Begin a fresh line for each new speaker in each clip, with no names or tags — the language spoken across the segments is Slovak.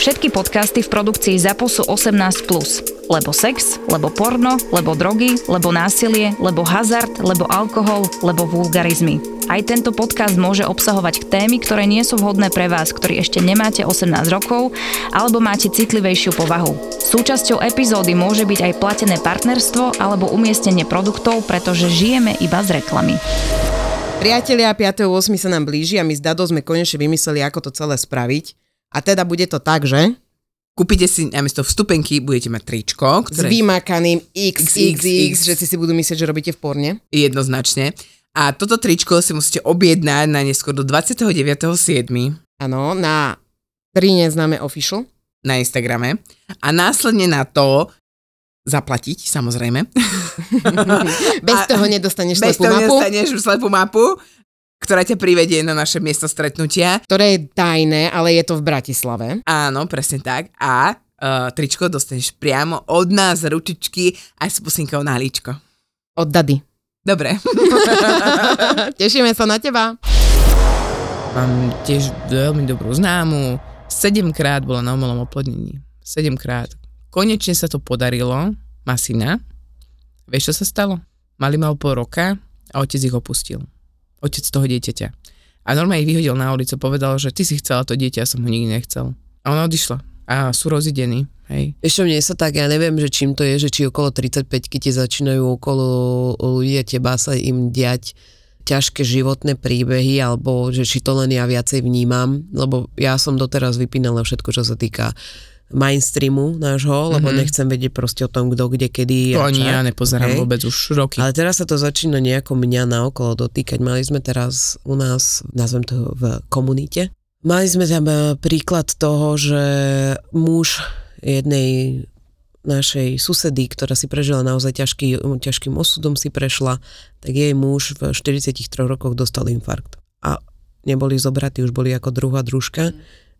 Všetky podcasty v produkcii ZAPO sú 18+. Lebo sex, lebo porno, lebo drogy, lebo násilie, lebo hazard, lebo alkohol, lebo vulgarizmy. Aj tento podcast môže obsahovať témy, ktoré nie sú vhodné pre vás, ktorí ešte nemáte 18 rokov alebo máte citlivejšiu povahu. Súčasťou epizódy môže byť aj platené partnerstvo alebo umiestnenie produktov, pretože žijeme iba z reklamy.
Priatelia, 5.8. sa nám blíži a my s Dado sme konečne vymysleli, ako to celé spraviť. A teda bude to tak, že?
Kúpite si namiesto vstupenky, budete mať tričko,
S
ktoré
vymakaným XXX, že si si budú myslieť, že robíte v porne.
jednoznačne. A toto tričko si musíte objednať na neskôr do 29.7.
Áno, na 3 neznáme official.
na Instagrame a následne na to zaplatiť, samozrejme.
Bez toho nedostaneš
Bez
slepú
toho
mapu,
nedostaneš slepú mapu, ktorá ťa privedie na naše miesto stretnutia.
ktoré je tajné, ale je to v Bratislave.
Áno, presne tak. A uh, tričko dostaneš priamo od nás, ručičky aj s pusinkou na líčko.
Od Dady.
Dobre.
Tešíme sa na teba.
Mám tiež veľmi dobrú známu. Sedemkrát bola na umelom oplodnení. Sedemkrát. Konečne sa to podarilo. Má syna. Vieš, čo sa stalo? Mali mal pol roka a otec ich opustil. Otec toho dieťaťa. A normálne ich vyhodil na ulicu, povedal, že ty si chcela to dieťa, ja som ho nikdy nechcel. A ona odišla. A sú rozidení. Hej.
Čo, mne sa tak, ja neviem, že čím to je, že či okolo 35 ti začínajú okolo ľudia teba sa im diať ťažké životné príbehy, alebo že či to len ja viacej vnímam, lebo ja som doteraz vypínala všetko, čo sa týka mainstreamu nášho, lebo
Mhm.
nechcem vedieť proste o tom, kto, kde, kedy.
To ani
čak,
ja nepozerám
hej.
vôbec už roky.
Ale teraz sa to začína nejako mňa naokolo dotýkať. Mali sme teraz u nás, nazvem to v komunite, mali sme tam eh, príklad toho, že muž jednej našej susedy, ktorá si prežila naozaj ťažký, ťažkým osudom si prešla, tak jej muž v 43 rokoch dostal infarkt. A neboli zobratí, už boli ako druhá družka.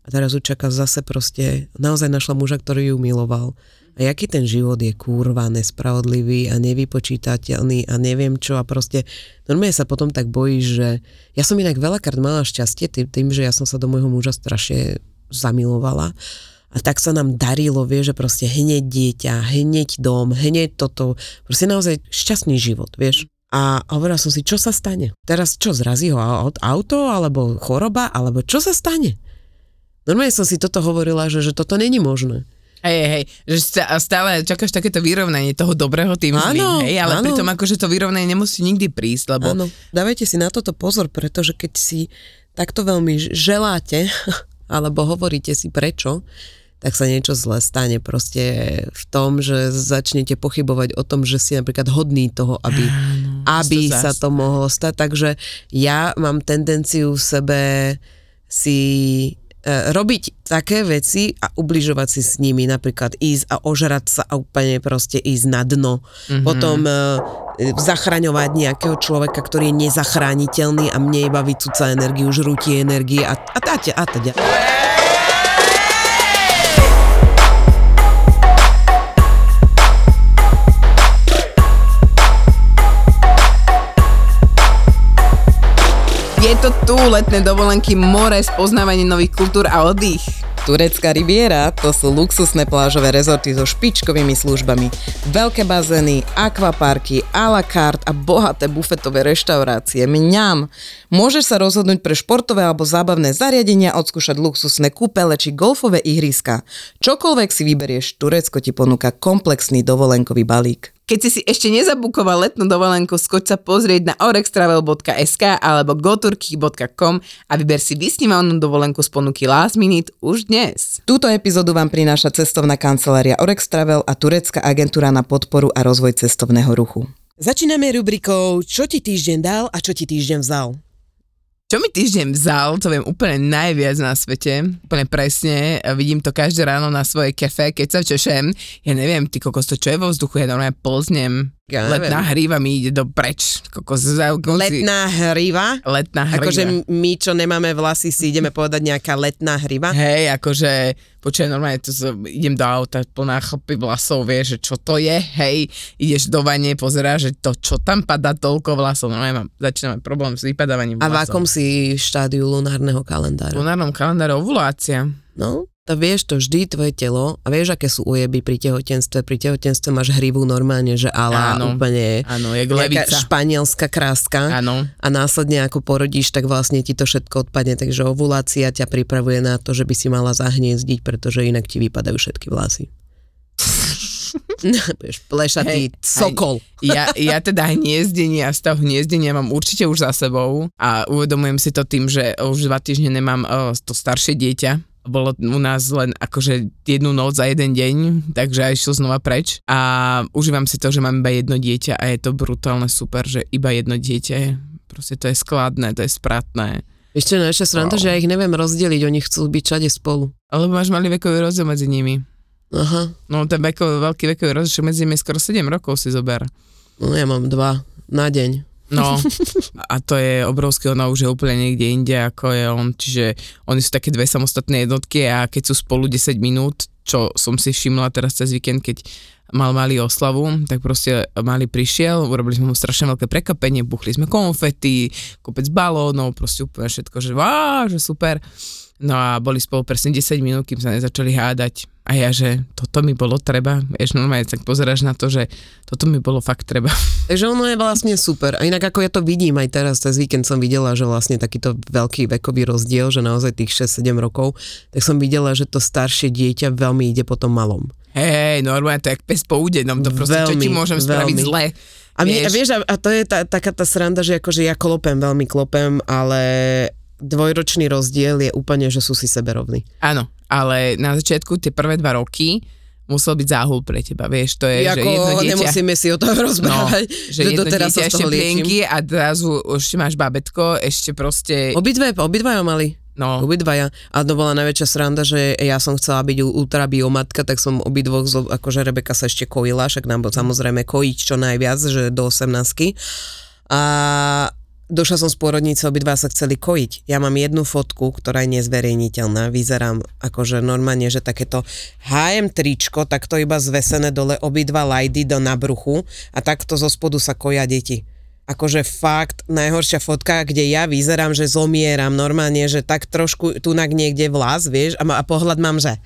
A teraz ju zase proste, naozaj našla muža, ktorý ju miloval. A jaký ten život je kurva nespravodlivý a nevypočítateľný a neviem čo a proste normálne sa potom tak bojíš, že ja som inak veľakrát mala šťastie tým, tým, že ja som sa do môjho muža strašne zamilovala a tak sa nám darilo, vie, že proste hneď dieťa, hneď dom, hneď toto, proste naozaj šťastný život, vieš. A hovorila som si, čo sa stane? Teraz čo, zrazí ho au- auto, alebo choroba, alebo čo sa stane? Normálne som si toto hovorila, že, že toto není možné.
Hej, hej, že stále čakáš takéto vyrovnanie toho dobrého tým
Áno,
zlým, hej, ale
áno.
pritom akože to vyrovnanie nemusí nikdy prísť, lebo
Áno, dávajte si na toto pozor, pretože keď si takto veľmi želáte, alebo hovoríte si prečo, tak sa niečo zlé stane proste v tom, že začnete pochybovať o tom, že si napríklad hodný toho, aby,
Áno,
aby
to
sa to mohlo stať. Takže ja mám tendenciu v sebe si robiť také veci a ubližovať si s nimi, napríklad ísť a ožrať sa a úplne proste ísť na dno.
Mhm.
Potom e, zachraňovať nejakého človeka, ktorý je nezachrániteľný a mne iba vycúca energiu, žrutí energie a, a, a, a teda.
Je to tu, letné dovolenky, more, spoznávanie nových kultúr a oddych.
Turecká riviera to sú luxusné plážové rezorty so špičkovými službami, veľké bazény, akvaparky, a la carte a bohaté bufetové reštaurácie. Mňam! Môžeš sa rozhodnúť pre športové alebo zábavné zariadenia, odskúšať luxusné kúpele či golfové ihriska. Čokoľvek si vyberieš, Turecko ti ponúka komplexný dovolenkový balík.
Keď si si ešte nezabukoval letnú dovolenku, skoč sa pozrieť na orextravel.sk alebo goturky.com a vyber si vysnívanú dovolenku z ponuky Last Minute už dnes.
Túto epizódu vám prináša cestovná kancelária Orex Travel a turecká agentúra na podporu a rozvoj cestovného ruchu.
Začíname rubrikou Čo ti týždeň dal a čo ti týždeň vzal?
Čo mi týždeň vzal, to viem úplne najviac na svete, úplne presne, vidím to každé ráno na svojej kefe, keď sa češem, ja neviem, ty kokos, to čo je vo vzduchu, ja normálne polznem,
Ja neviem.
letná hríva mi ide do preč, kokos,
Letná hriva?
letná hríva.
Akože my, čo nemáme vlasy, si ideme povedať nejaká letná hriva?
Hej, akože, počuaj, normálne to, z- idem do auta plná chlpy vlasov, vieš, že čo to je, hej, ideš do vane, pozeráš, že to, čo tam padá toľko vlasov, normálne mám, začínam mať problém s vypadávaním
A v
vlasov.
akom si štádiu lunárneho
V
kalendára?
lunárnom kalendári ovulácia.
No, to vieš to vždy tvoje telo a vieš, aké sú ujeby pri tehotenstve. Pri tehotenstve máš hrivu normálne, že ala
Áno.
úplne
Áno, jak levica.
španielská kráska
Áno.
a následne ako porodíš, tak vlastne ti to všetko odpadne, takže ovulácia ťa pripravuje na to, že by si mala zahniezdiť, pretože inak ti vypadajú všetky vlasy. Plešatý
Hej,
sokol.
Ja, ja teda hniezdenie a stav hniezdenia mám určite už za sebou a uvedomujem si to tým, že už dva týždne nemám uh, to staršie dieťa. Bolo u nás len akože jednu noc za jeden deň, takže aj šiel znova preč. A užívam si to, že mám iba jedno dieťa a je to brutálne super, že iba jedno dieťa je. Proste to je skladné, to je spratné.
Ešte najväčšia sranda,
Wow.
že ja ich neviem rozdeliť, oni chcú byť všade spolu.
Alebo máš malý vekový rozdiel medzi nimi.
Aha,
No ten vekový, veľký vekový rozdiel medzi nimi je skoro 7 rokov si zober.
no ja mám dva na deň.
No a to je obrovské, ona už je úplne niekde inde ako je on, čiže oni sú také dve samostatné jednotky a keď sú spolu 10 minút, čo som si všimla teraz cez víkend, keď mal malý oslavu, tak proste malý prišiel, urobili sme mu strašne veľké prekvapenie, buchli sme konfety, kopec balónov, proste úplne všetko, že vá, že super. No a boli spolu presne 10 minút, kým sa nezačali hádať. A ja, že toto mi bolo treba, vieš, normálne tak pozeráš na to, že toto mi bolo fakt treba.
Takže ono je vlastne super. A inak ako ja to vidím aj teraz, cez víkend som videla, že vlastne takýto veľký vekový rozdiel, že naozaj tých 6-7 rokov, tak som videla, že to staršie dieťa veľmi ide po tom malom.
Hej, normálne to je jak pes po údenom, to proste, čo
Veľmi,
ti môžem spraviť
veľmi.
zle.
A, my,
Vieš.
a vieš, a, a to je tá, taká tá sranda, že akože ja klopem, veľmi klopem, ale dvojročný rozdiel je úplne, že sú si seberovní.
Áno, ale na začiatku tie prvé dva roky musel byť záhul pre teba, vieš, to je, že
Ako
jedno dieťa...
nemusíme si o tom rozprávať,
No,
že,
že jedno dieťa ešte plienky a zrazu ešte máš babetko, ešte proste,
Obidve, obidvaja mali.
no,
Obidvaja. A to bola najväčšia sranda, že ja som chcela byť ultra biomatka, tak som obidvoch, akože Rebeka sa ešte kojila, však nám bol samozrejme kojiť čo najviac, že do 18 A došla som z pôrodnice, obidva sa chceli kojiť. Ja mám jednu fotku, ktorá je nezverejniteľná. Vyzerám akože normálne, že takéto HM tričko, takto iba zvesené dole obidva lajdy do na bruchu a takto zo spodu sa koja deti akože fakt najhoršia fotka, kde ja vyzerám, že zomieram normálne, že tak trošku tunak niekde vlas, vieš, a, ma- a pohľad mám, že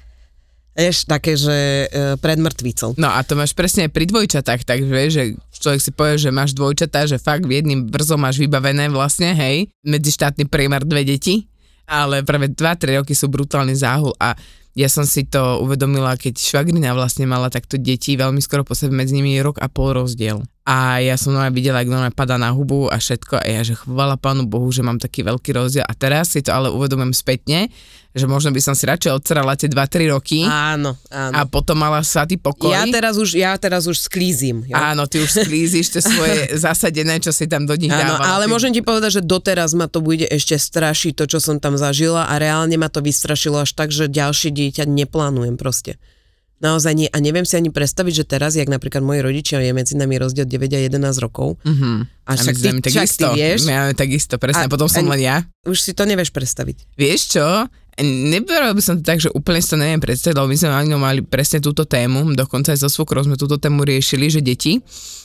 vieš, také, že e, pred mŕtvicou.
no a to máš presne aj pri dvojčatách, tak vieš, že človek si povie, že máš dvojčatá, že fakt v jedným brzom máš vybavené vlastne, hej, medzištátny priemer dve deti, ale práve 2-3 roky sú brutálny záhul a ja som si to uvedomila, keď švagrina vlastne mala takto deti, veľmi skoro po sebe medzi nimi rok a pol rozdiel. A ja som normálne videla, ako normálne padá na hubu a všetko a ja, že chvala pánu Bohu, že mám taký veľký rozdiel. A teraz si to ale uvedomujem spätne, že možno by som si radšej odcerala tie 2-3 roky
Áno, áno.
a potom mala svatý pokoj.
ja teraz už, ja teraz už sklízim. Jo?
Áno, ty už sklíziš tie svoje zasadené, čo si tam do nich
Áno,
dávala.
ale
Ty-
môžem ti povedať, že doteraz ma to bude ešte strašiť to, čo som tam zažila a reálne ma to vystrašilo až tak, že ďalšie dieťa neplánujem proste. Naozaj nie. A neviem si ani predstaviť, že teraz, jak napríklad moji rodičia, je medzi nami rozdiel 9 a 11 rokov.
Mhm.
A však ty,
sme
však ty
takisto.
vieš,
My máme takisto, presne.
A-
potom som len ja.
už si to nevieš predstaviť.
Vieš čo? Neberal by som to tak, že úplne si to neviem predstaviť, lebo my sme mali, mali presne túto tému, dokonca aj so svokrou sme túto tému riešili, že deti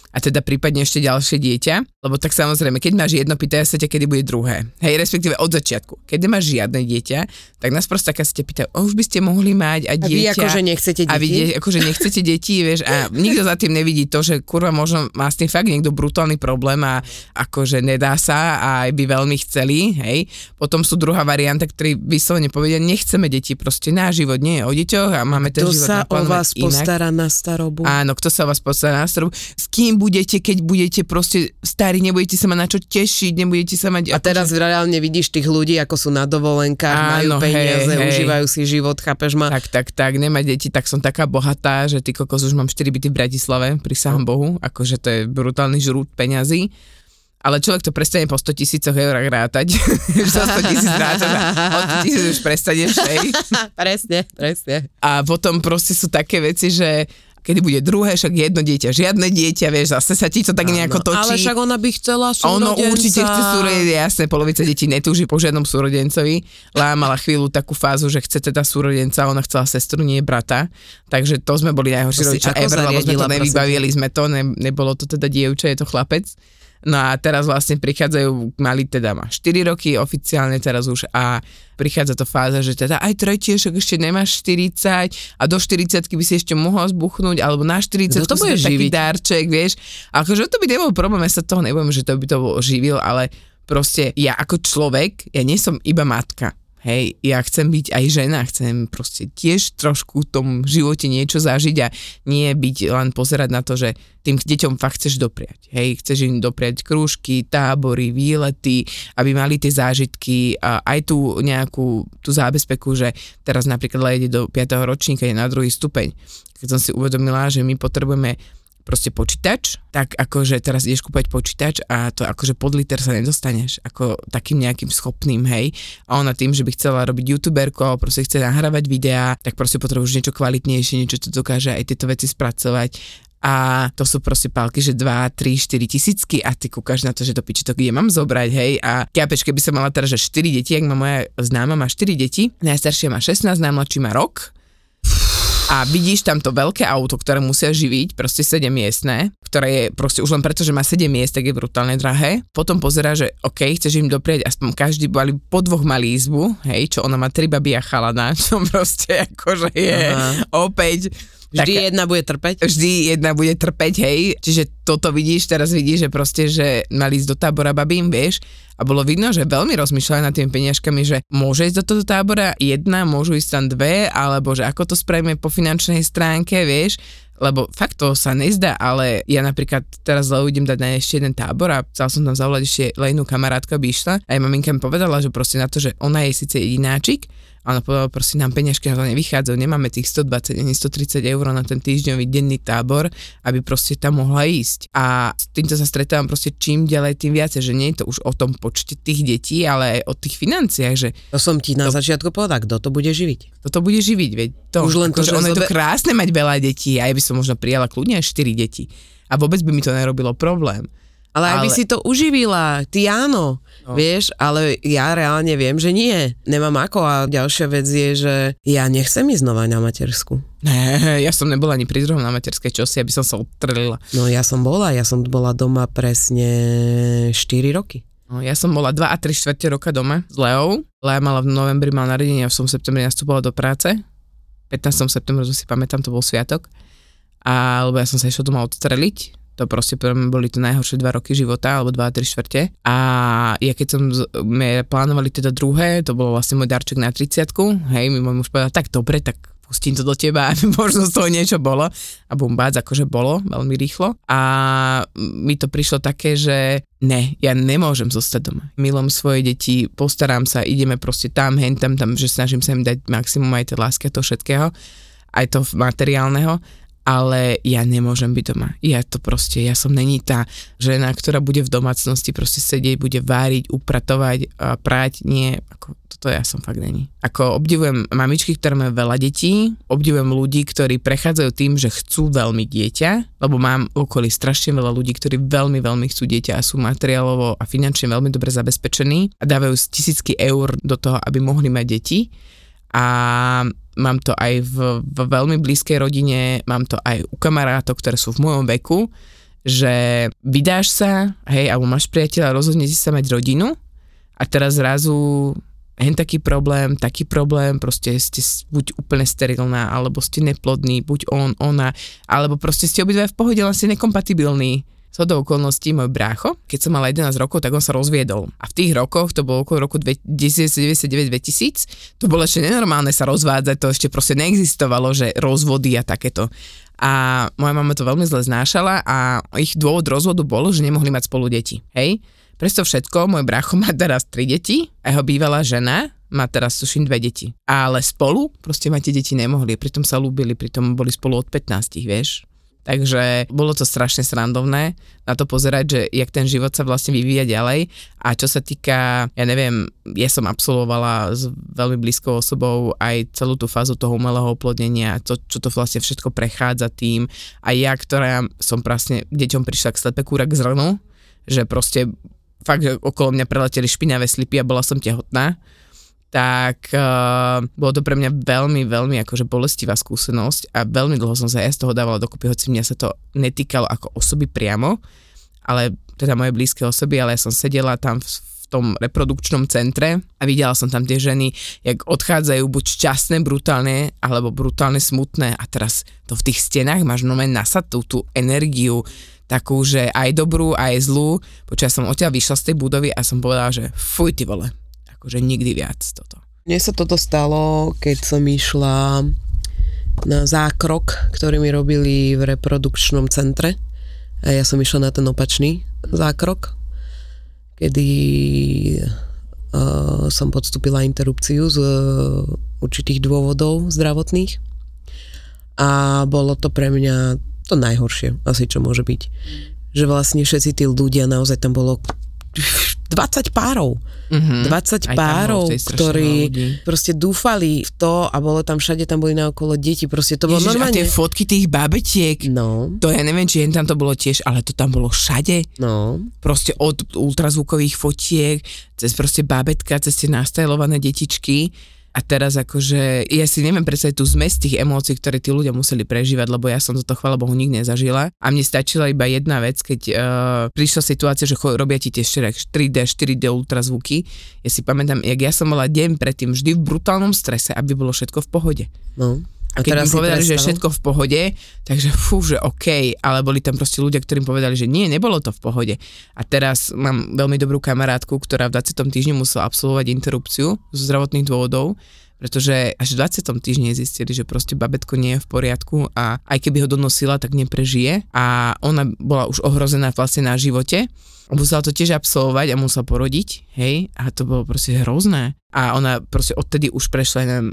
a teda prípadne ešte ďalšie dieťa, lebo tak samozrejme, keď máš jedno, pýtajú sa ťa, kedy bude druhé. Hej, respektíve od začiatku. Keď nemáš žiadne dieťa, tak nás proste sa ťa pýtajú, "O, už by ste mohli mať a
A vy
dieťa.
akože nechcete deti?
A vy de- akože nechcete deti, vieš, a nikto za tým nevidí to, že kurva možno má s tým fakt niekto brutálny problém a akože nedá sa a aj by veľmi chceli, hej. Potom sú druhá varianta, ktorí vyslovene povedia, nechceme deti, proste náš život nie je o deťoch a máme ten
Kto
život
sa o vás
inak.
postará na starobu?
Áno, kto sa o vás postará na starobu, s kým budete, keď budete proste starí, nebudete sa mať na čo tešiť, nebudete sa mať...
A teraz reálne vidíš tých ľudí, ako sú na dovolenkách, majú
Áno, hej,
peniaze,
hej.
užívajú si život, chápeš ma?
Tak, tak, tak, nemať deti, tak som taká bohatá, že ty kokos už mám 4 byty v Bratislave, prisahám Bohu, akože to je brutálny žrút peňazí. Ale človek to prestane po 100 tisícoch eur rátať. Za 100 tisíc rátaš a 100 tisíc už prestaneš, hej.
presne, presne.
A potom proste sú také veci, že kedy bude druhé, však jedno dieťa, žiadne dieťa, vieš, zase sa ti to tak nejako točí.
Ale však ona by chcela
Ono
súrodenca.
určite chce súrodenca, jasné, polovica detí netúži po žiadnom súrodencovi. Lá mala chvíľu takú fázu, že chce teda súrodenca, ona chcela sestru, nie brata. Takže to sme boli najhorší rodičia ever, lebo sme to
prosím
nevybavili sme to, ne, nebolo to teda dievča, je to chlapec. No a teraz vlastne prichádzajú, mali teda má 4 roky oficiálne teraz už a prichádza to fáza, že teda aj tretie, však ešte nemáš 40 a do 40 by si ešte mohol zbuchnúť, alebo na 40
Kto to bude
taký darček, vieš. Akože to by nebol problém, ja sa toho nebojím, že to by to živil, ale proste ja ako človek, ja nie som iba matka. Hej, ja chcem byť aj žena, chcem proste tiež trošku v tom živote niečo zažiť a nie byť len pozerať na to, že tým deťom fakt chceš dopriať. Hej, chceš im dopriať krúžky, tábory, výlety, aby mali tie zážitky a aj tú nejakú tú zábezpeku, že teraz napríklad ide do 5. ročníka, je na druhý stupeň. Keď som si uvedomila, že my potrebujeme proste počítač, tak akože teraz ideš kúpať počítač a to akože pod liter sa nedostaneš ako takým nejakým schopným, hej. A ona tým, že by chcela robiť youtuberko, alebo proste chce nahrávať videá, tak proste potrebuješ niečo kvalitnejšie, niečo, čo dokáže aj tieto veci spracovať. A to sú proste pálky, že 2, 3, 4 tisícky a ty kúkaš na to, že to piči to kde mám zobrať, hej, a kápeč, keby som mala teraz, že 4 deti, ak má moja známa má 4 deti, najstaršia má 16, najmladší má rok, a vidíš tam to veľké auto, ktoré musia živiť, proste 7 miestne, ktoré je proste už len preto, že má 7 miest, tak je brutálne drahé. Potom pozera, že OK, chceš im doprieť, aspoň každý mali po dvoch mali izbu, hej, čo ona má tri baby a chalana, čo proste akože je
Aha.
opäť
Vždy
taká-
jedna bude trpeť.
vždy jedna bude trpeť, hej, čiže toto vidíš, teraz vidíš, že proste, že mali ísť do tábora babím, vieš, a bolo vidno, že veľmi rozmýšľali nad tými peniažkami, že môže ísť do toho tábora jedna, môžu ísť tam dve, alebo že ako to spravíme po finančnej stránke, vieš, lebo fakt to sa nezdá, ale ja napríklad teraz Leu idem dať na ešte jeden tábor a chcel som tam zavolať ešte Lejnú kamarátku, aby išla. A aj maminka mi povedala, že proste na to, že ona je síce jedináčik, a ona povedala, proste nám peňažky na to nevychádzajú, nemáme tých 120 ani 130 eur na ten týždňový denný tábor, aby proste tam mohla ísť. A s týmto sa stretávam proste čím ďalej, tým viacej, že nie je to už o tom počte tých detí, ale aj o tých financiách, že
To som ti na začiatku povedal, kto to bude živiť.
toto bude živiť, veď to.
Už len to,
akože
že
ono je to
zobe-
krásne mať veľa detí, a ja by som možno prijala kľudne aj 4 deti. A vôbec by mi to nerobilo problém.
Ale by
Ale-
si to uživila, ty áno, no. vieš, ale ja reálne viem, že nie. Nemám ako a ďalšia vec je, že ja nechcem ísť znova na matersku.
Ne, ja som nebola ani pri druhom na materskej čosi, aby som sa odtrelila.
No ja som bola, ja som bola doma presne 4 roky.
No, ja som bola 2 a 3 štvrte roka doma s Leou. Lea mala v novembri, mal narodenie, ja som v septembri nastúpala do práce. 15. septembra, si pamätám, to bol sviatok. A, lebo ja som sa išla doma odstreliť. To proste pre mňa boli to najhoršie dva roky života, alebo 2 a 3 štvrte. A ja keď som, my plánovali teda druhé, to bolo vlastne môj darček na 30 hej, mi môj muž povedal, tak dobre, tak pustím to do teba, aby možno z toho niečo bolo. A bumbác, akože bolo, veľmi rýchlo. A mi to prišlo také, že ne, ja nemôžem zostať doma. Milom svoje deti, postarám sa, ideme proste tam, hen tam, tam, že snažím sa im dať maximum aj tej lásky a toho všetkého, aj to materiálneho, ale ja nemôžem byť doma. Ja to proste, ja som není tá žena, ktorá bude v domácnosti proste sedieť, bude váriť, upratovať, a prať, nie, ako toto ja som fakt není. Ako obdivujem mamičky, ktoré majú veľa detí, obdivujem ľudí, ktorí prechádzajú tým, že chcú veľmi dieťa, lebo mám okolí strašne veľa ľudí, ktorí veľmi, veľmi chcú dieťa a sú materiálovo a finančne veľmi dobre zabezpečení a dávajú tisícky eur do toho, aby mohli mať deti a mám to aj v, v veľmi blízkej rodine, mám to aj u kamarátov, ktoré sú v mojom veku, že vydáš sa, hej, alebo máš priateľa, rozhodnete sa mať rodinu a teraz zrazu hen taký problém, taký problém, proste ste buď úplne sterilná, alebo ste neplodní, buď on, ona, alebo proste ste obidva v pohode, len ste nekompatibilní. Z do okolností môj brácho, keď som mala 11 rokov, tak on sa rozviedol. A v tých rokoch, to bolo okolo roku 1999-2000, to bolo ešte nenormálne sa rozvádzať, to ešte proste neexistovalo, že rozvody a takéto. A moja mama to veľmi zle znášala a ich dôvod rozvodu bol, že nemohli mať spolu deti. Hej? Presto všetko, môj brácho má teraz tri deti a jeho bývalá žena má teraz tuším dve deti. Ale spolu proste ma tie deti nemohli, pritom sa ľúbili, pritom boli spolu od 15, vieš. Takže bolo to strašne srandovné na to pozerať, že jak ten život sa vlastne vyvíja ďalej. A čo sa týka, ja neviem, ja som absolvovala s veľmi blízkou osobou aj celú tú fázu toho umelého oplodnenia, to, čo to vlastne všetko prechádza tým. A ja, ktorá som vlastne deťom prišla k slepe kúra k zrnu, že proste fakt, že okolo mňa preleteli špinavé slipy a bola som tehotná, tak uh, bolo to pre mňa veľmi, veľmi akože bolestivá skúsenosť a veľmi dlho som sa ja z toho dávala dokopy, hoci mňa sa to netýkalo ako osoby priamo, ale teda moje blízke osoby, ale ja som sedela tam v, v tom reprodukčnom centre a videla som tam tie ženy, jak odchádzajú buď šťastné, brutálne, alebo brutálne smutné a teraz to v tých stenách máš no nasatú tú energiu, takú, že aj dobrú, aj zlú. Počas som odtiaľ vyšla z tej budovy a som povedala, že fuj ty vole, akože nikdy viac toto.
Mne sa toto stalo, keď som išla na zákrok, ktorý mi robili v reprodukčnom centre. A ja som išla na ten opačný zákrok, kedy uh, som podstúpila interrupciu z uh, určitých dôvodov zdravotných. A bolo to pre mňa to najhoršie asi, čo môže byť. Že vlastne všetci tí ľudia, naozaj tam bolo 20 párov. Mm-hmm. 20 párov, ktorí proste dúfali v to a bolo tam všade, tam boli naokolo deti, proste to bolo
Ježiš,
normálne.
A tie fotky tých babetiek,
no.
to ja neviem, či jen tam to bolo tiež, ale to tam bolo všade.
No.
Proste od ultrazvukových fotiek, cez proste babetka, cez tie nastajlované detičky a teraz akože, ja si neviem predstaviť tú zmes tých emócií, ktoré tí ľudia museli prežívať, lebo ja som toto chvála Bohu nikdy nezažila. A mne stačila iba jedna vec, keď uh, prišla situácia, že cho, robia ti tie 3D, 4D ultrazvuky. Ja si pamätám, jak ja som mala deň predtým vždy v brutálnom strese, aby bolo všetko v pohode.
No.
A keď mi povedali, že je všetko v pohode, takže fú, že OK, ale boli tam proste ľudia, ktorým povedali, že nie, nebolo to v pohode. A teraz mám veľmi dobrú kamarátku, ktorá v 20. týždni musela absolvovať interrupciu zo zdravotných dôvodov, pretože až v 20. týždni zistili, že proste babetko nie je v poriadku a aj keby ho donosila, tak neprežije a ona bola už ohrozená vlastne na živote musela to tiež absolvovať a musela porodiť, hej, a to bolo proste hrozné. A ona proste odtedy už prešla, neviem,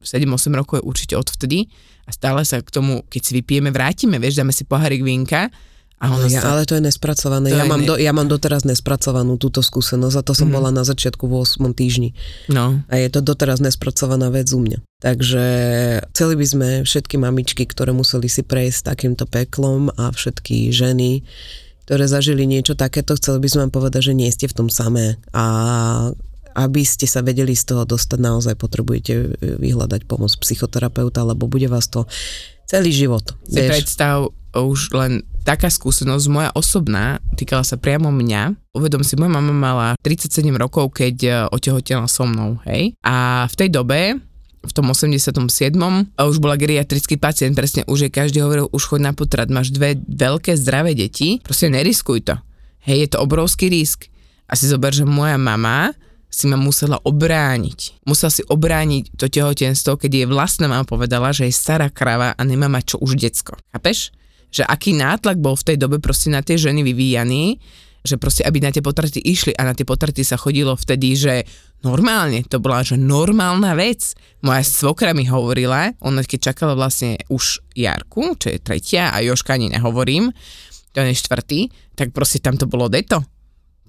7-8 rokov je určite odvtedy a stále sa k tomu, keď si vypijeme, vrátime, vieš, dáme si pohárik vínka a ono
ja, ale to je nespracované.
To
ja,
je
mám
ne-
do, ja mám doteraz nespracovanú túto skúsenosť a to som
Mhm.
bola na začiatku v 8 týždni.
No,
A je to doteraz nespracovaná vec u mňa. Takže chceli by sme všetky mamičky, ktoré museli si prejsť takýmto peklom a všetky ženy, ktoré zažili niečo takéto, chceli by sme vám povedať, že nie ste v tom samé. A aby ste sa vedeli z toho dostať, naozaj potrebujete e, vyhľadať pomoc psychoterapeuta, lebo bude vás to celý život.
si predstav už len taká skúsenosť, moja osobná, týkala sa priamo mňa. Uvedom si, moja mama mala 37 rokov, keď e, otehotela so mnou, hej. A v tej dobe, v tom 87. a už bola geriatrický pacient, presne už je každý hovoril, už choď na potrat, máš dve veľké zdravé deti, proste neriskuj to. Hej, je to obrovský risk. A si zober, že moja mama si ma musela obrániť. Musela si obrániť to tehotenstvo, keď jej vlastná mama povedala, že je stará krava a nemá mať čo už decko. Chápeš? Že aký nátlak bol v tej dobe proste na tie ženy vyvíjaný, že proste aby na tie potraty išli a na tie potraty sa chodilo vtedy, že normálne, to bola že normálna vec. Moja svokra mi hovorila, ona keď čakala vlastne už Jarku, čo je tretia a Joška ani nehovorím, to je štvrtý, tak proste tam to bolo deto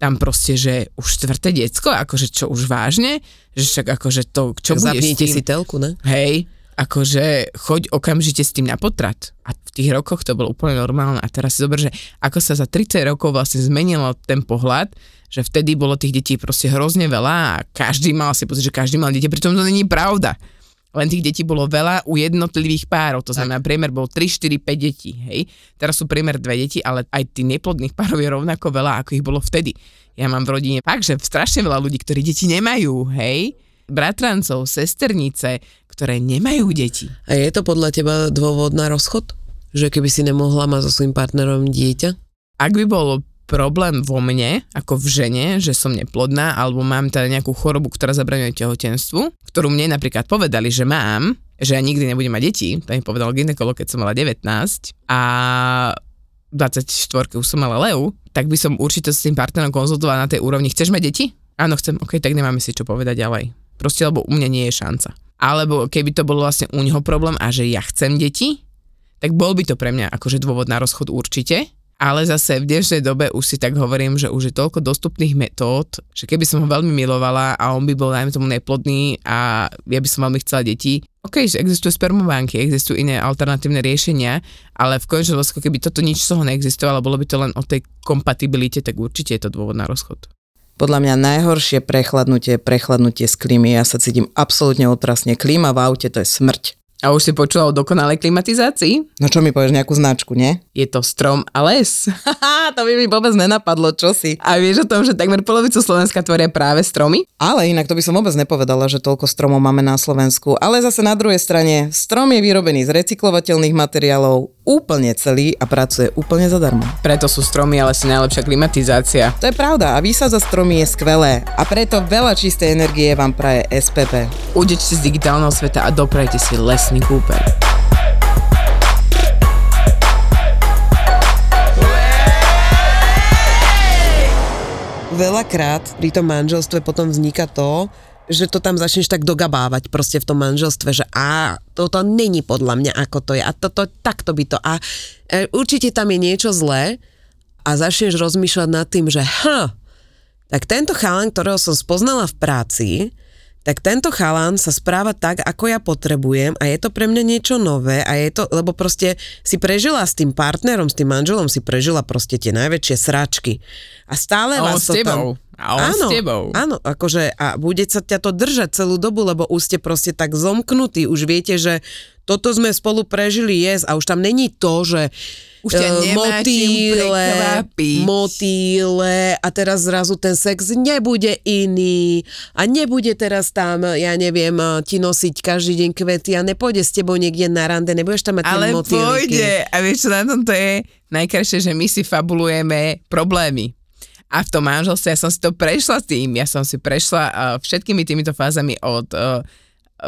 tam proste, že už štvrté decko, akože čo už vážne, že však akože to, čo budeš s
Zapnite si telku, ne?
Hej, akože choď okamžite s tým na potrat. A v tých rokoch to bolo úplne normálne. A teraz si zober, že ako sa za 30 rokov vlastne zmenilo ten pohľad, že vtedy bolo tých detí proste hrozne veľa a každý mal si pocit, že každý mal deti, pritom to není pravda. Len tých detí bolo veľa u jednotlivých párov, to znamená, priemer bol 3, 4, 5 detí, hej. Teraz sú priemer dve deti, ale aj tých neplodných párov je rovnako veľa, ako ich bolo vtedy. Ja mám v rodine fakt, že strašne veľa ľudí, ktorí deti nemajú, hej. Bratrancov, sesternice, ktoré nemajú deti.
A je to podľa teba dôvod na rozchod? Že keby si nemohla mať so svojím partnerom dieťa?
Ak by bol problém vo mne, ako v žene, že som neplodná, alebo mám teda nejakú chorobu, ktorá zabraňuje tehotenstvu, ktorú mne napríklad povedali, že mám, že ja nikdy nebudem mať deti, to mi povedal ginekolog, keď som mala 19 a 24 už som mala Leu, tak by som určite s tým partnerom konzultovala na tej úrovni, chceš mať deti? Áno, chcem, ok, tak nemáme si čo povedať ďalej. Proste, lebo u mňa nie je šanca. Alebo keby to bolo vlastne u neho problém a že ja chcem deti, tak bol by to pre mňa akože dôvod na rozchod určite, ale zase v dnešnej dobe už si tak hovorím, že už je toľko dostupných metód, že keby som ho veľmi milovala a on by bol najmä tomu neplodný a ja by som veľmi chcela deti, OK, že existujú spermobánky, existujú iné alternatívne riešenia, ale v konečnom dôsledku, keby toto nič z toho neexistovalo, bolo by to len o tej kompatibilite, tak určite je to dôvod na rozchod.
Podľa mňa najhoršie prechladnutie je prechladnutie z klímy. Ja sa cítim absolútne otrasne. Klíma v aute to je smrť.
A už si počula o dokonalej klimatizácii?
No čo mi povieš, nejakú značku, nie?
Je to strom a les.
To by mi vôbec nenapadlo, čo si.
A vieš o tom, že takmer polovicu Slovenska tvoria práve stromy?
Ale inak to by som vôbec nepovedala, že toľko stromov máme na Slovensku. Ale zase na druhej strane, strom je vyrobený z recyklovateľných materiálov, úplne celý a pracuje úplne zadarmo.
Preto sú stromy ale si najlepšia klimatizácia.
To je pravda a výsada stromy je skvelé a preto veľa čistej energie vám praje SPP.
Ujdete si z digitálneho sveta a doprajte si lesný kúper.
Veľakrát pri tom manželstve potom vzniká to, že to tam začneš tak dogabávať proste v tom manželstve, že a toto není podľa mňa ako to je a toto takto by to a e, určite tam je niečo zlé a začneš rozmýšľať nad tým, že ha, tak tento chalan, ktorého som spoznala v práci, tak tento chalan sa správa tak, ako ja potrebujem a je to pre mňa niečo nové a je to, lebo proste si prežila s tým partnerom, s tým manželom, si prežila proste tie najväčšie sračky. A stále
A
vás
s
to
tebou.
tam...
A on s tebou.
Áno, akože a bude sa ťa to držať celú dobu, lebo už ste proste tak zomknutí, už viete, že toto sme spolu prežili jes a už tam není to, že
Už ťa
e,
čím prekvapiť.
motýle a teraz zrazu ten sex nebude iný a nebude teraz tam, ja neviem, ti nosiť každý deň kvety a nepôjde s tebou niekde na rande, nebudeš tam mať
Ale pôjde. A vieš, čo na tomto je najkrajšie, že my si fabulujeme problémy. A v tom manželstve ja som si to prešla tým, ja som si prešla uh, všetkými týmito fázami od uh,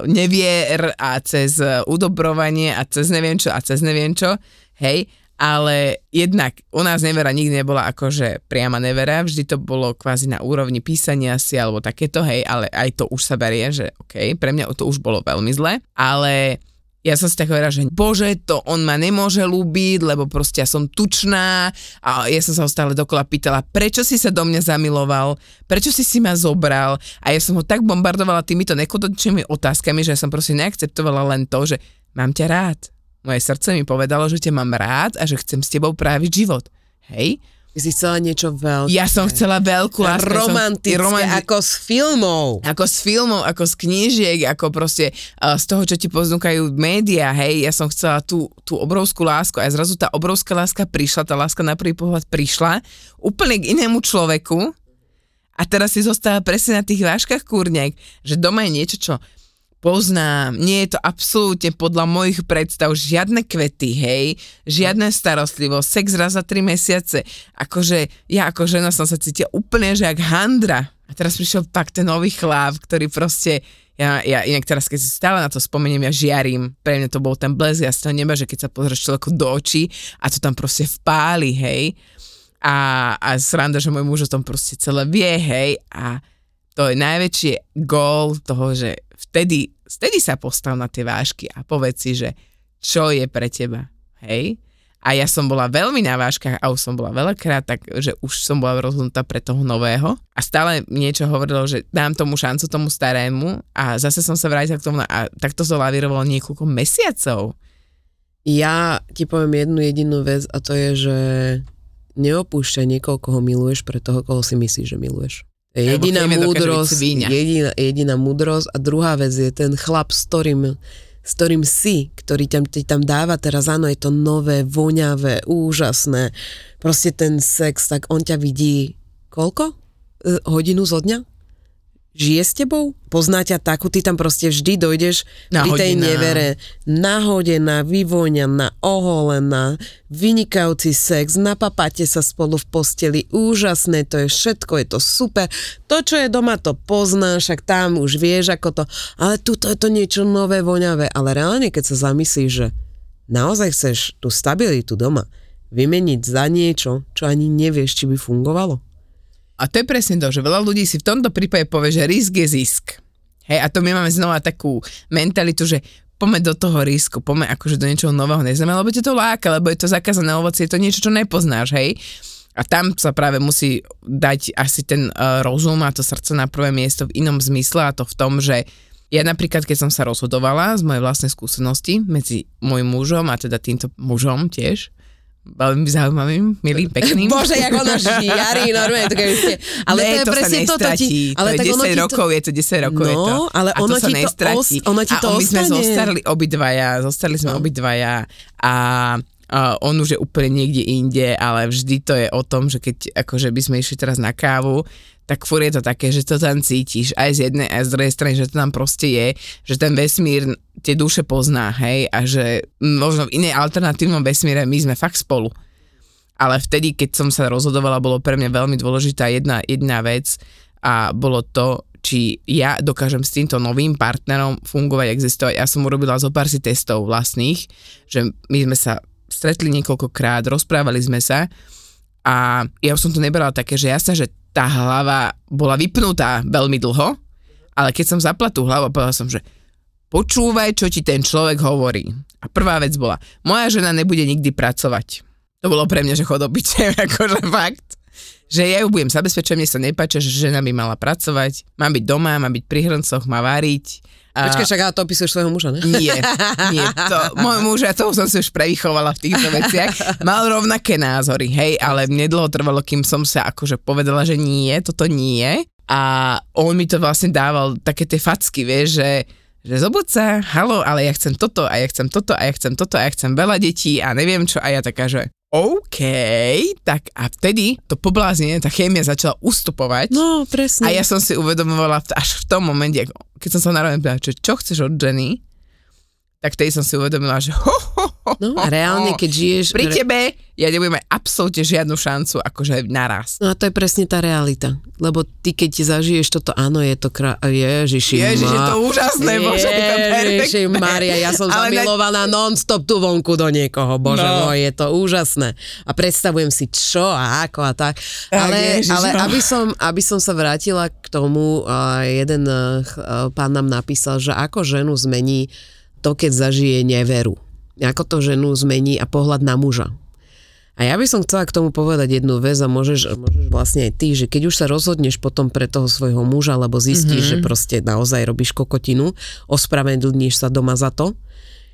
nevier a cez uh, udobrovanie a cez neviem čo a cez neviem čo, hej, ale jednak u nás nevera nikdy nebola akože priama nevera, vždy to bolo kvázi na úrovni písania si alebo takéto, hej, ale aj to už sa berie, že OK, pre mňa to už bolo veľmi zle, ale ja som si tak hovorila, že bože, to on ma nemôže ľúbiť, lebo proste ja som tučná. A ja som sa ho stále dokola pýtala, prečo si sa do mňa zamiloval, prečo si si ma zobral? A ja som ho tak bombardovala týmito nekonečnými otázkami, že ja som proste neakceptovala len to, že mám ťa rád. Moje srdce mi povedalo, že ťa mám rád a že chcem s tebou práviť život. Hej?
Si chcela niečo veľké.
Ja som chcela veľkú lásku. ja som-
romantické,
romanti-
ako z filmov.
ako z filmov, ako z knížiek, ako proste uh, z toho, čo ti poznúkajú médiá, hej, ja som chcela tú, tú obrovskú lásku a zrazu tá obrovská láska prišla, tá láska na prvý pohľad prišla úplne k inému človeku a teraz si zostáva presne na tých váškach kúrňek, že doma je niečo, čo poznám, nie je to absolútne podľa mojich predstav žiadne kvety, hej, žiadne starostlivosť, sex raz za tri mesiace, akože ja ako žena som sa cítila úplne, že jak handra. A teraz prišiel pak ten nový chlap, ktorý proste, ja, ja inak teraz keď si stále na to spomeniem, ja žiarím, pre mňa to bol ten blesk jasného neba, že keď sa pozrieš človeku do očí a to tam proste vpáli, hej, a, a sranda, že môj muž o tom proste celé vie, hej, a to je najväčší gól toho, že vtedy, vtedy sa postav na tie vášky a povedz si, že čo je pre teba, hej? A ja som bola veľmi na váškach a už som bola veľakrát, tak že už som bola rozhodnutá pre toho nového a stále niečo hovorilo, že dám tomu šancu tomu starému a zase som sa vrátila k tomu a takto to lavírovalo niekoľko mesiacov.
Ja ti poviem jednu jedinú vec a to je, že neopúšťaj niekoho, koho miluješ pre toho, koho si myslíš, že miluješ. Jediná múdrosť, jediná, jediná múdrosť a druhá vec je ten chlap, s ktorým, s ktorým si, ktorý tam, ti tam dáva teraz, áno, je to nové, voňavé, úžasné, proste ten sex, tak on ťa vidí koľko? E, hodinu zo dňa? Žije s tebou? Pozná ťa takú, ty tam proste vždy dojdeš pri tej nevere nahodená, vyvoňaná, oholená, vynikajúci sex, napapáte sa spolu v posteli, úžasné, to je všetko, je to super. To, čo je doma, to poznáš, však tam už vieš, ako to, ale tuto je to niečo nové, voňavé, ale reálne, keď sa zamyslíš, že naozaj chceš tú stabilitu doma vymeniť za niečo, čo ani nevieš, či by fungovalo.
A to je presne to, že veľa ľudí si v tomto prípade povie, že risk je zisk. Hej, a to my máme znova takú mentalitu, že poďme do toho risku, poďme akože do niečoho nového neznáme, lebo ťa to láka, lebo je to zakázané ovocie, je to niečo, čo nepoznáš, hej. A tam sa práve musí dať asi ten uh, rozum a to srdce na prvé miesto v inom zmysle a to v tom, že ja napríklad, keď som sa rozhodovala z mojej vlastnej skúsenosti medzi môjim mužom a teda týmto mužom tiež, veľmi zaujímavým, milým, pekným.
Bože, jak ona žiari, normálne. To keď ste, ale
ne,
to je
to
presne to, to ti, ale
to je
ono
10
ti to,
rokov, je to 10 rokov. je to.
No, ale
a
ono
to sa
ti to os- ono ti
a
to
my sme
ostane.
zostali obidvaja, zostali sme
No.
obidvaja a a on už je úplne niekde inde, ale vždy to je o tom, že keď akože by sme išli teraz na kávu, tak fur je to také, že to tam cítiš aj z jednej, aj z druhej strany, že to tam proste je, že ten vesmír tie duše pozná, hej, a že možno v inej alternatívnom vesmíre my sme fakt spolu. Ale vtedy, keď som sa rozhodovala, bolo pre mňa veľmi dôležitá jedna, jedna vec a bolo to, či ja dokážem s týmto novým partnerom fungovať, existovať. Ja som urobila zo pár si testov vlastných, že my sme sa stretli niekoľkokrát, rozprávali sme sa a ja som to nebrala také, že jasné, že tá hlava bola vypnutá veľmi dlho, ale keď som zapla tú hlavu, povedala som, že počúvaj, čo ti ten človek hovorí. A prvá vec bola, moja žena nebude nikdy pracovať. To bolo pre mňa, že chodobiče, akože fakt. Že ja ju budem zabezpečovať, mne sa nepáči, že žena by mala pracovať, má byť doma, má byť pri hrncoch, má variť. A...
Počkaj, však ale to opisuješ svojho muža, ne?
Nie, nie, to, môj muž, ja toho som si už prevychovala v týchto veciach, mal rovnaké názory, hej, ale mne dlho trvalo, kým som sa akože povedala, že nie, toto nie. A on mi to vlastne dával také tie facky, vieš, že že zobud sa, halo, ale ja chcem toto a ja chcem toto a ja chcem toto a ja chcem veľa detí a neviem čo a ja taká, že OK, tak a vtedy to pobláznenie, tá chémia začala ustupovať
No, presne.
a ja som si uvedomovala až v tom momente, keď som sa narovne pýtala, čo, čo chceš od Jenny, tak vtedy som si uvedomila, že ho,
No a reálne, keď žiješ...
pri tebe ja nebudem mať absolútne žiadnu šancu akože naraz.
No a to je presne tá realita. Lebo ty, keď zažiješ toto, áno, je to krá... Ježiši,
Ježiš, je
ma-
to úžasné, bože, je to
Ježiši. Maria, ja som
Ale na-
zamilovaná non-stop tu vonku do niekoho, bože
No.
môj, je to úžasné. A predstavujem si čo a ako a tak. Ale,
Ježiš,
ale
no.
aby, som, aby som sa vrátila k tomu, jeden pán nám napísal, že ako ženu zmení to, keď zažije neveru. Ako to ženu zmení a pohľad na muža. A ja by som chcela k tomu povedať jednu vec a môžeš, môžeš vlastne aj ty, že keď už sa rozhodneš potom pre toho svojho muža, lebo zistíš, mm-hmm. že proste naozaj robíš kokotinu, ospravedlníš sa doma za to,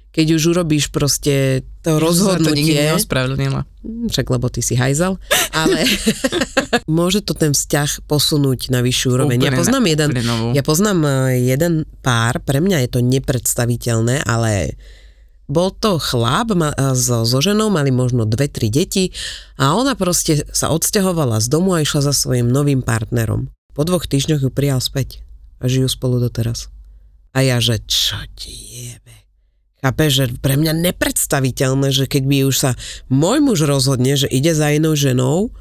keď už urobíš proste to
Sa to nikdy
rozhodnutie,
neospravedlnila.
Hm, však lebo ty si hajzal, ale môže to ten vzťah posunúť na vyššiu úroveň. Ja
Úplne
poznám jeden,
úplne
ja poznám eh, jeden pár, pre mňa je to nepredstaviteľné, ale bol to chlap ma, so, so ženou, mali možno dve, tri deti a ona proste sa odsťahovala z domu a išla za svojim novým partnerom. Po dvoch týždňoch ju prijal späť a žijú spolu doteraz. A ja, že čo ti jebe? Chápeš, že pre mňa nepredstaviteľné, že keď by už sa môj muž rozhodne, že ide za inou ženou,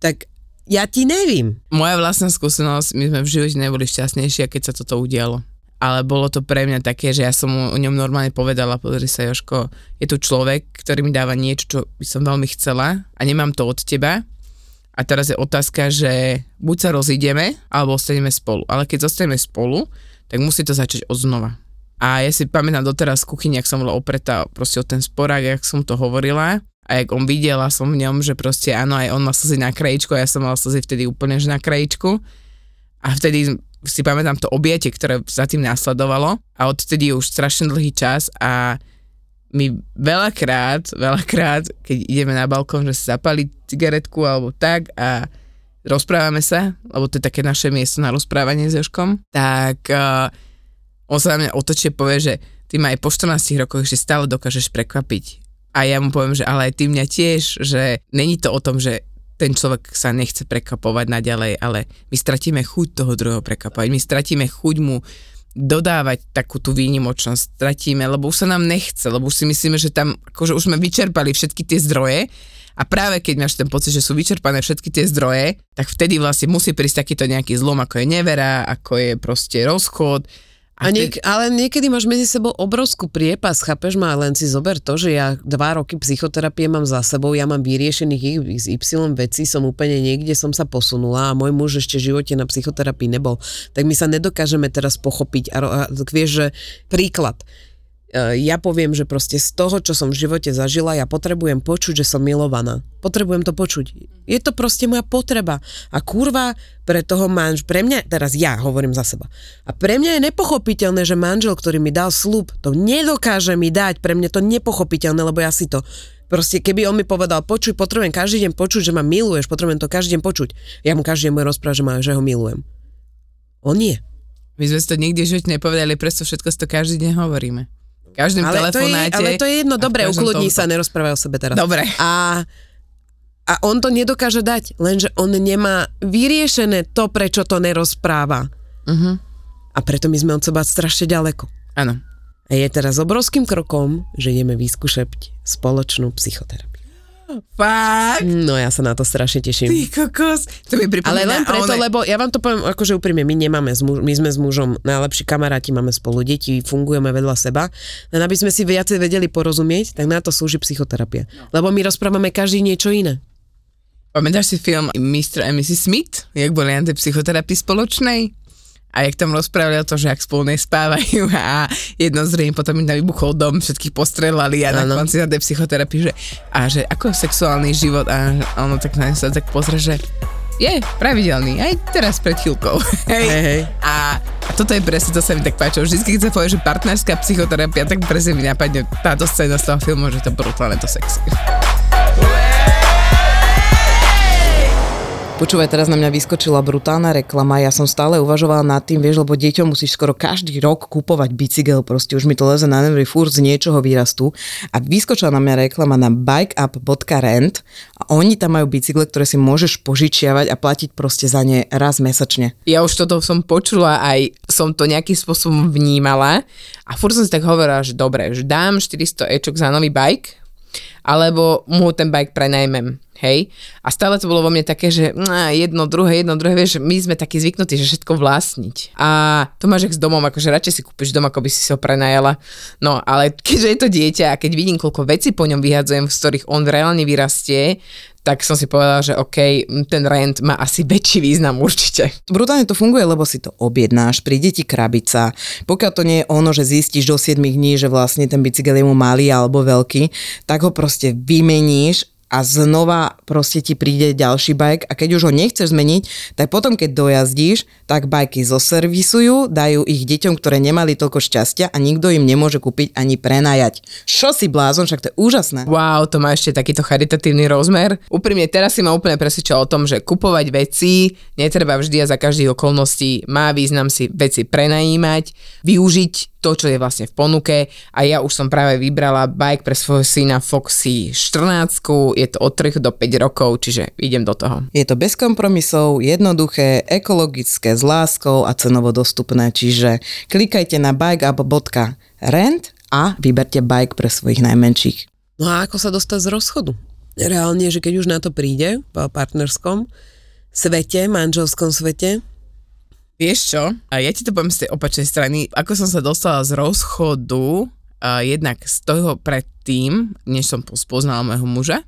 tak ja ti nevím.
Moja vlastná skúsenosť, my sme v živote neboli šťastnejšie, keď sa toto udialo. Ale bolo to pre mňa také, že ja som mu o ňom normálne povedala, pozri sa Joško, je tu človek, ktorý mi dáva niečo, čo by som veľmi chcela a nemám to od teba. A teraz je otázka, že buď sa rozídeme, alebo ostaneme spolu. Ale keď zostaneme spolu, tak musí to začať od. A ja si pamätám doteraz z kuchyni, ak som bola opretá proste o ten sporák, jak som to hovorila. A jak on videla som v ňom, že proste áno, aj on má slzy na krajičku a ja som mala slzy vtedy úplne že na krajičku. A vtedy si pamätám to objatie, ktoré za tým následovalo a odtedy je už strašne dlhý čas a my veľakrát, veľakrát, keď ideme na balkón, že si zapali cigaretku alebo tak a rozprávame sa, lebo to je také naše miesto na rozprávanie s Joškom, tak uh, on sa na mňa otočí a povie, že ty ma aj po 14 rokoch ešte stále dokážeš prekvapiť. A ja mu poviem, že ale aj ty mňa tiež, že není to o tom, že ten človek sa nechce prekapovať naďalej, ale my stratíme chuť toho druhého prekapovať, my stratíme chuť mu dodávať takú tú výnimočnosť, stratíme, lebo už sa nám nechce, lebo už si myslíme, že tam akože už sme vyčerpali všetky tie zdroje a práve keď máš ten pocit, že sú vyčerpané všetky tie zdroje, tak vtedy vlastne musí prísť takýto nejaký zlom, ako je nevera, ako je proste rozchod.
A niek- ale niekedy máš medzi sebou obrovskú priepas, chápeš ma, len si zober to, že ja dva roky psychoterapie mám za sebou, ja mám vyriešených x, y vecí, som úplne niekde som sa posunula a môj muž ešte v živote na psychoterapii nebol. Tak my sa nedokážeme teraz pochopiť. A, ro- a vieš, že príklad. E, Ja poviem, že proste z toho, čo som v živote zažila, ja potrebujem počuť, že som milovaná. Potrebujem to počuť. Je to proste moja potreba. A kurva, pre toho manž, pre mňa, teraz ja hovorím za seba. A pre mňa je nepochopiteľné, že manžel, ktorý mi dal slub, to nedokáže mi dať. Pre mňa to nepochopiteľné, lebo ja si to Proste, keby on mi povedal, počuj, potrebujem každý deň počuť, že ma miluješ, potrebujem to každý deň počuť. Ja mu každý deň môj rozprávať, že, ma, že ho milujem. On nie.
My sme si to nikdy v nepovedali, preto všetko si to každý deň hovoríme. V každém
Ale to, je,
telefonáte.
ale to je jedno, dobre,
každom tomto.
sa, nerozprávaj o sebe teraz.
Dobre.
A, a on to nedokáže dať, lenže on nemá vyriešené to, prečo to nerozpráva.
Uh-huh.
A preto my sme od seba strašne ďaleko.
Áno.
A je teraz obrovským krokom, že ideme vyskúšať spoločnú psychoterapiu.
Fakt?
No ja sa na to strašne teším.
Ty kokos. To mi pripomína.
Ale len preto,
one-
lebo ja vám to poviem akože úprimne, my nemáme, s muž, my sme s mužom najlepší kamaráti, máme spolu deti, fungujeme vedľa seba, len aby sme si viacej vedeli porozumieť, tak na to slúži psychoterapia. Lebo my rozprávame každý niečo iné.
Pamätáš si film Mr. a Mrs. Smith? Jak boli na tej psychoterapii spoločnej? A jak tam rozprávali o to, že ak spolu nespávajú a jedno zrejme potom im vybuchol dom, všetkých postrelali a na
Áno.
konci na tej psychoterapii, že a že ako sexuálny život a ono tak na sa tak pozrie, že je pravidelný, aj teraz pred chvíľkou. Hej.
Hej.
A, toto je presne, to sa mi tak páčilo. Vždy, keď sa povie, že partnerská psychoterapia, tak presne mi napadne táto scéna z toho filmu, že to brutálne to sexy.
Počúvaj, teraz na mňa vyskočila brutálna reklama. Ja som stále uvažovala nad tým, vieš, lebo deťom musíš skoro každý rok kupovať bicykel, proste už mi to leze na nervy, furt z niečoho vyrastú. A vyskočila na mňa reklama na bikeup.rent a oni tam majú bicykle, ktoré si môžeš požičiavať a platiť proste za ne raz mesačne.
Ja už toto som počula, aj som to nejakým spôsobom vnímala a furt som si tak hovorila, že dobre, že dám 400 ečok za nový bike, alebo mu ten bike prenajmem, hej? A stále to bolo vo mne také, že jedno, druhé, jedno, druhé, vieš, my sme takí zvyknutí, že všetko vlastniť. A to máš s domom, akože radšej si kúpiš dom, ako by si si ho prenajala. No, ale keďže je to dieťa a keď vidím, koľko vecí po ňom vyhadzujem, z ktorých on reálne vyrastie, tak som si povedala, že OK, ten rent má asi väčší význam určite.
Brutálne to funguje, lebo si to objednáš, príde ti krabica. Pokiaľ to nie je ono, že zistíš do 7 dní, že vlastne ten bicykel je mu malý alebo veľký, tak ho proste vymeníš a znova proste ti príde ďalší bike a keď už ho nechceš zmeniť, tak potom keď dojazdíš, tak bajky zoservisujú, dajú ich deťom, ktoré nemali toľko šťastia a nikto im nemôže kúpiť ani prenajať. Čo si blázon, však to je úžasné.
Wow, to má ešte takýto charitatívny rozmer. Úprimne, teraz si ma úplne presvedčil o tom, že kupovať veci netreba vždy a za každých okolností. Má význam si veci prenajímať, využiť to, čo je vlastne v ponuke a ja už som práve vybrala bike pre svojho syna Foxy 14, je to od 3 do 5 rokov, čiže idem do toho.
Je to bez kompromisov, jednoduché, ekologické, s láskou a cenovo dostupné, čiže klikajte na bikeup.rent a vyberte bike pre svojich najmenších.
No a ako sa dostať z rozchodu? Reálne, že keď už na to príde, po partnerskom svete, manželskom svete,
Vieš čo? Ja ti to poviem z tej opačnej strany. Ako som sa dostala z rozchodu, jednak z toho predtým, než som spoznala môjho muža,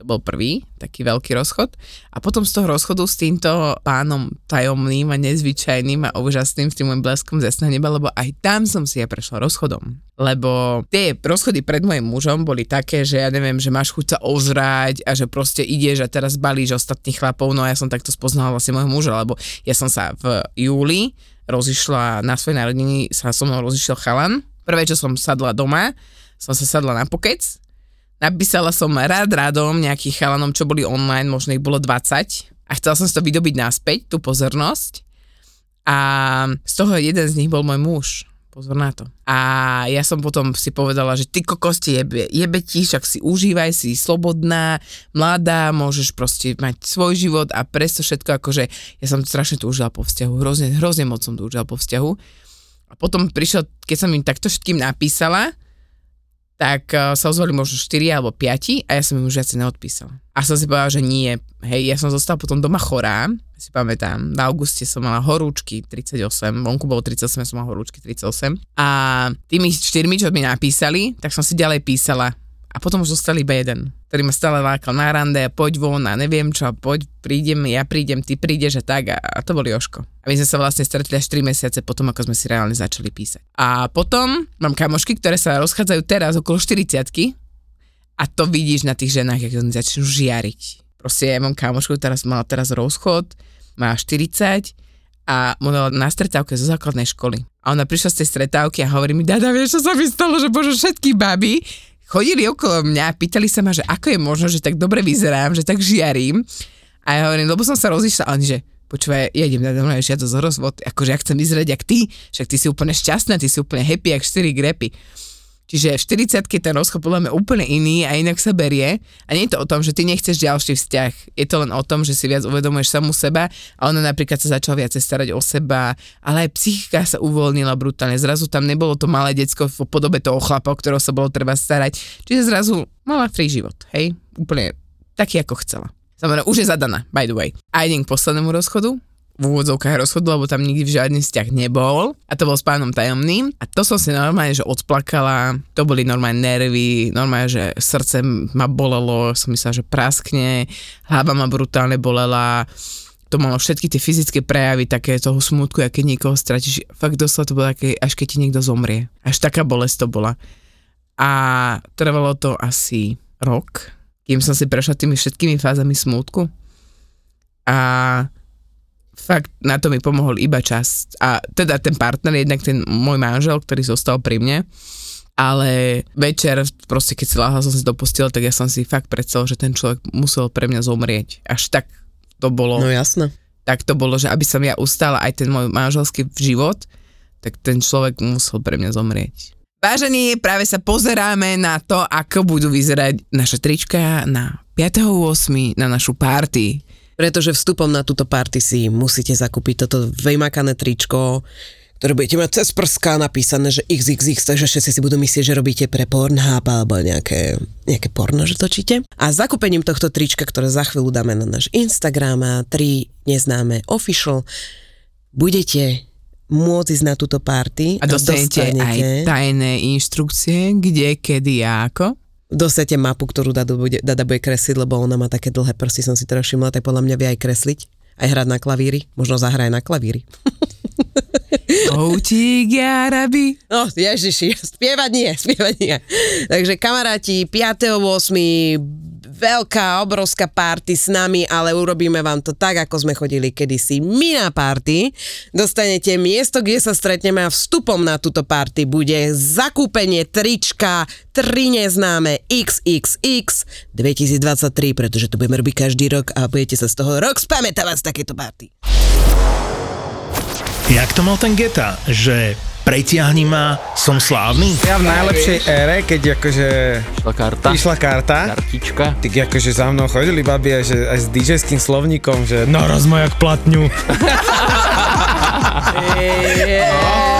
to bol prvý taký veľký rozchod. A potom z toho rozchodu s týmto pánom tajomným a nezvyčajným a úžasným, s tým môjim bleskom ze neba, lebo aj tam som si ja prešla rozchodom. Lebo tie rozchody pred mojim mužom boli také, že ja neviem, že máš chuť sa ozrať a že proste ideš a teraz balíš ostatných chlapov. No a ja som takto spoznala vlastne môjho muža, lebo ja som sa v júli rozišla na svojej narodení, sa so mnou rozišiel chalan. Prvé, čo som sadla doma, som sa sadla na pokec, Napísala som rád rádom nejakých chalanom, čo boli online, možno ich bolo 20 a chcela som si to vydobiť naspäť, tú pozornosť. A z toho jeden z nich bol môj muž. Pozor na to. A ja som potom si povedala, že ty kokosti jebe, jebe ti, však si užívaj, si slobodná, mladá, môžeš proste mať svoj život a presto všetko, akože ja som strašne túžila po vzťahu, hrozne, hrozne moc som túžila po vzťahu. A potom prišiel, keď som im takto všetkým napísala, tak uh, sa ozvali možno 4 alebo 5 a ja som im už viacej neodpísala. A som si povedala, že nie. Hej, ja som zostala potom doma chorá, si pamätám. V auguste som mala horúčky 38, vonku bolo 38, ja som mala horúčky 38. A tými štyrmi, čo mi napísali, tak som si ďalej písala. A potom už zostal iba jeden, ktorý ma stále lákal na rande, poď von a neviem čo, poď, prídem, ja prídem, ty prídeš a tak a, a to bol Joško. A my sme sa vlastne stretli až 3 mesiace potom, ako sme si reálne začali písať. A potom mám kamošky, ktoré sa rozchádzajú teraz okolo 40 a to vidíš na tých ženách, ako oni začnú žiariť. Proste ja mám kamošku, teraz mala teraz rozchod, má 40 a bola na stretávke zo základnej školy. A ona prišla z tej stretávky a hovorí mi, Dada, vieš, čo sa mi stalo, že bože, všetky baby chodili okolo mňa, pýtali sa ma, že ako je možno, že tak dobre vyzerám, že tak žiarím. A ja hovorím, lebo som sa rozišla, a že počúvaj, ja idem na domov žiadosť o rozvod, akože ja chcem vyzerať jak ty, však ty si úplne šťastná, ty si úplne happy, jak 4 grepy. Čiže v 40 ten rozchod podľa mňa úplne iný a inak sa berie. A nie je to o tom, že ty nechceš ďalší vzťah. Je to len o tom, že si viac uvedomuješ samú seba a ona napríklad sa začala viacej starať o seba, ale aj psychika sa uvoľnila brutálne. Zrazu tam nebolo to malé decko v podobe toho chlapa, o ktorého sa bolo treba starať. Čiže zrazu mala free život, hej? Úplne taký, ako chcela. Samozrejme, už je zadaná, by the way. A idem k poslednému rozchodu, v úvodzovkách rozchodu, lebo tam nikdy žiadny vzťah nebol a to bol s pánom tajomným a to som si normálne, že odplakala, to boli normálne nervy, normálne, že srdce ma bolelo, som myslela, že praskne, hlava ma brutálne bolela, to malo všetky tie fyzické prejavy také toho smutku, aké niekoho stratíš. Fakt doslova to bolo také, až keď ti niekto zomrie. Až taká bolesť to bola. A trvalo to asi rok, kým som si prešla tými všetkými fázami smutku. A fakt na to mi pomohol iba čas. A teda ten partner, jednak ten môj manžel, ktorý zostal pri mne, ale večer, proste keď si láhla som si do postele, tak ja som si fakt predstavil, že ten človek musel pre mňa zomrieť. Až tak to bolo.
No jasné.
Tak to bolo, že aby som ja ustala aj ten môj manželský život, tak ten človek musel pre mňa zomrieť. Vážení, práve sa pozeráme na to, ako budú vyzerať naše trička na 5.8. na našu party
pretože vstupom na túto party si musíte zakúpiť toto vejmakané tričko, ktoré budete mať cez prská napísané, že XXX, takže všetci si budú myslieť, že robíte pre Pornhub alebo nejaké, nejaké porno, že točíte. A zakúpením tohto trička, ktoré za chvíľu dáme na náš Instagram a 3 neznáme official, budete môcť ísť na túto party
a dostanete, a dostanete aj tajné inštrukcie, kde, kedy a ako
dostanete mapu, ktorú Dada bude, Dada bude kresliť, lebo ona má také dlhé prsty, som si teraz všimla, tak podľa mňa vie aj kresliť, aj hrať na klavíri, možno zahraje na klavíri.
Outík, Arabi.
No, ježiši, spievať nie, spievať nie. Takže kamaráti, 5.8 veľká, obrovská party s nami, ale urobíme vám to tak, ako sme chodili kedysi my na party. Dostanete miesto, kde sa stretneme a vstupom na túto party bude zakúpenie trička 3 neznáme XXX 2023, pretože to budeme robiť každý rok a budete sa z toho rok spamätávať z takéto party.
Jak to mal ten Geta, že pretiahni ma, som slávny?
Ja v najlepšej ére, keď akože...
Išla karta.
Išla karta.
Kartička.
Tak akože za mnou chodili babi aj, že, aj s DJ-ským slovníkom, že naraz ma jak platňu.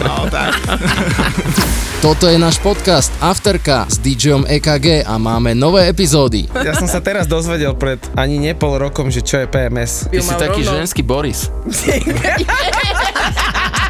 No, tak.
Toto je náš podcast Afterka s DJom EKG a máme nové epizódy.
Ja som sa teraz dozvedel pred ani ne pol rokom, že čo je PMS.
Ty si taký ženský Boris.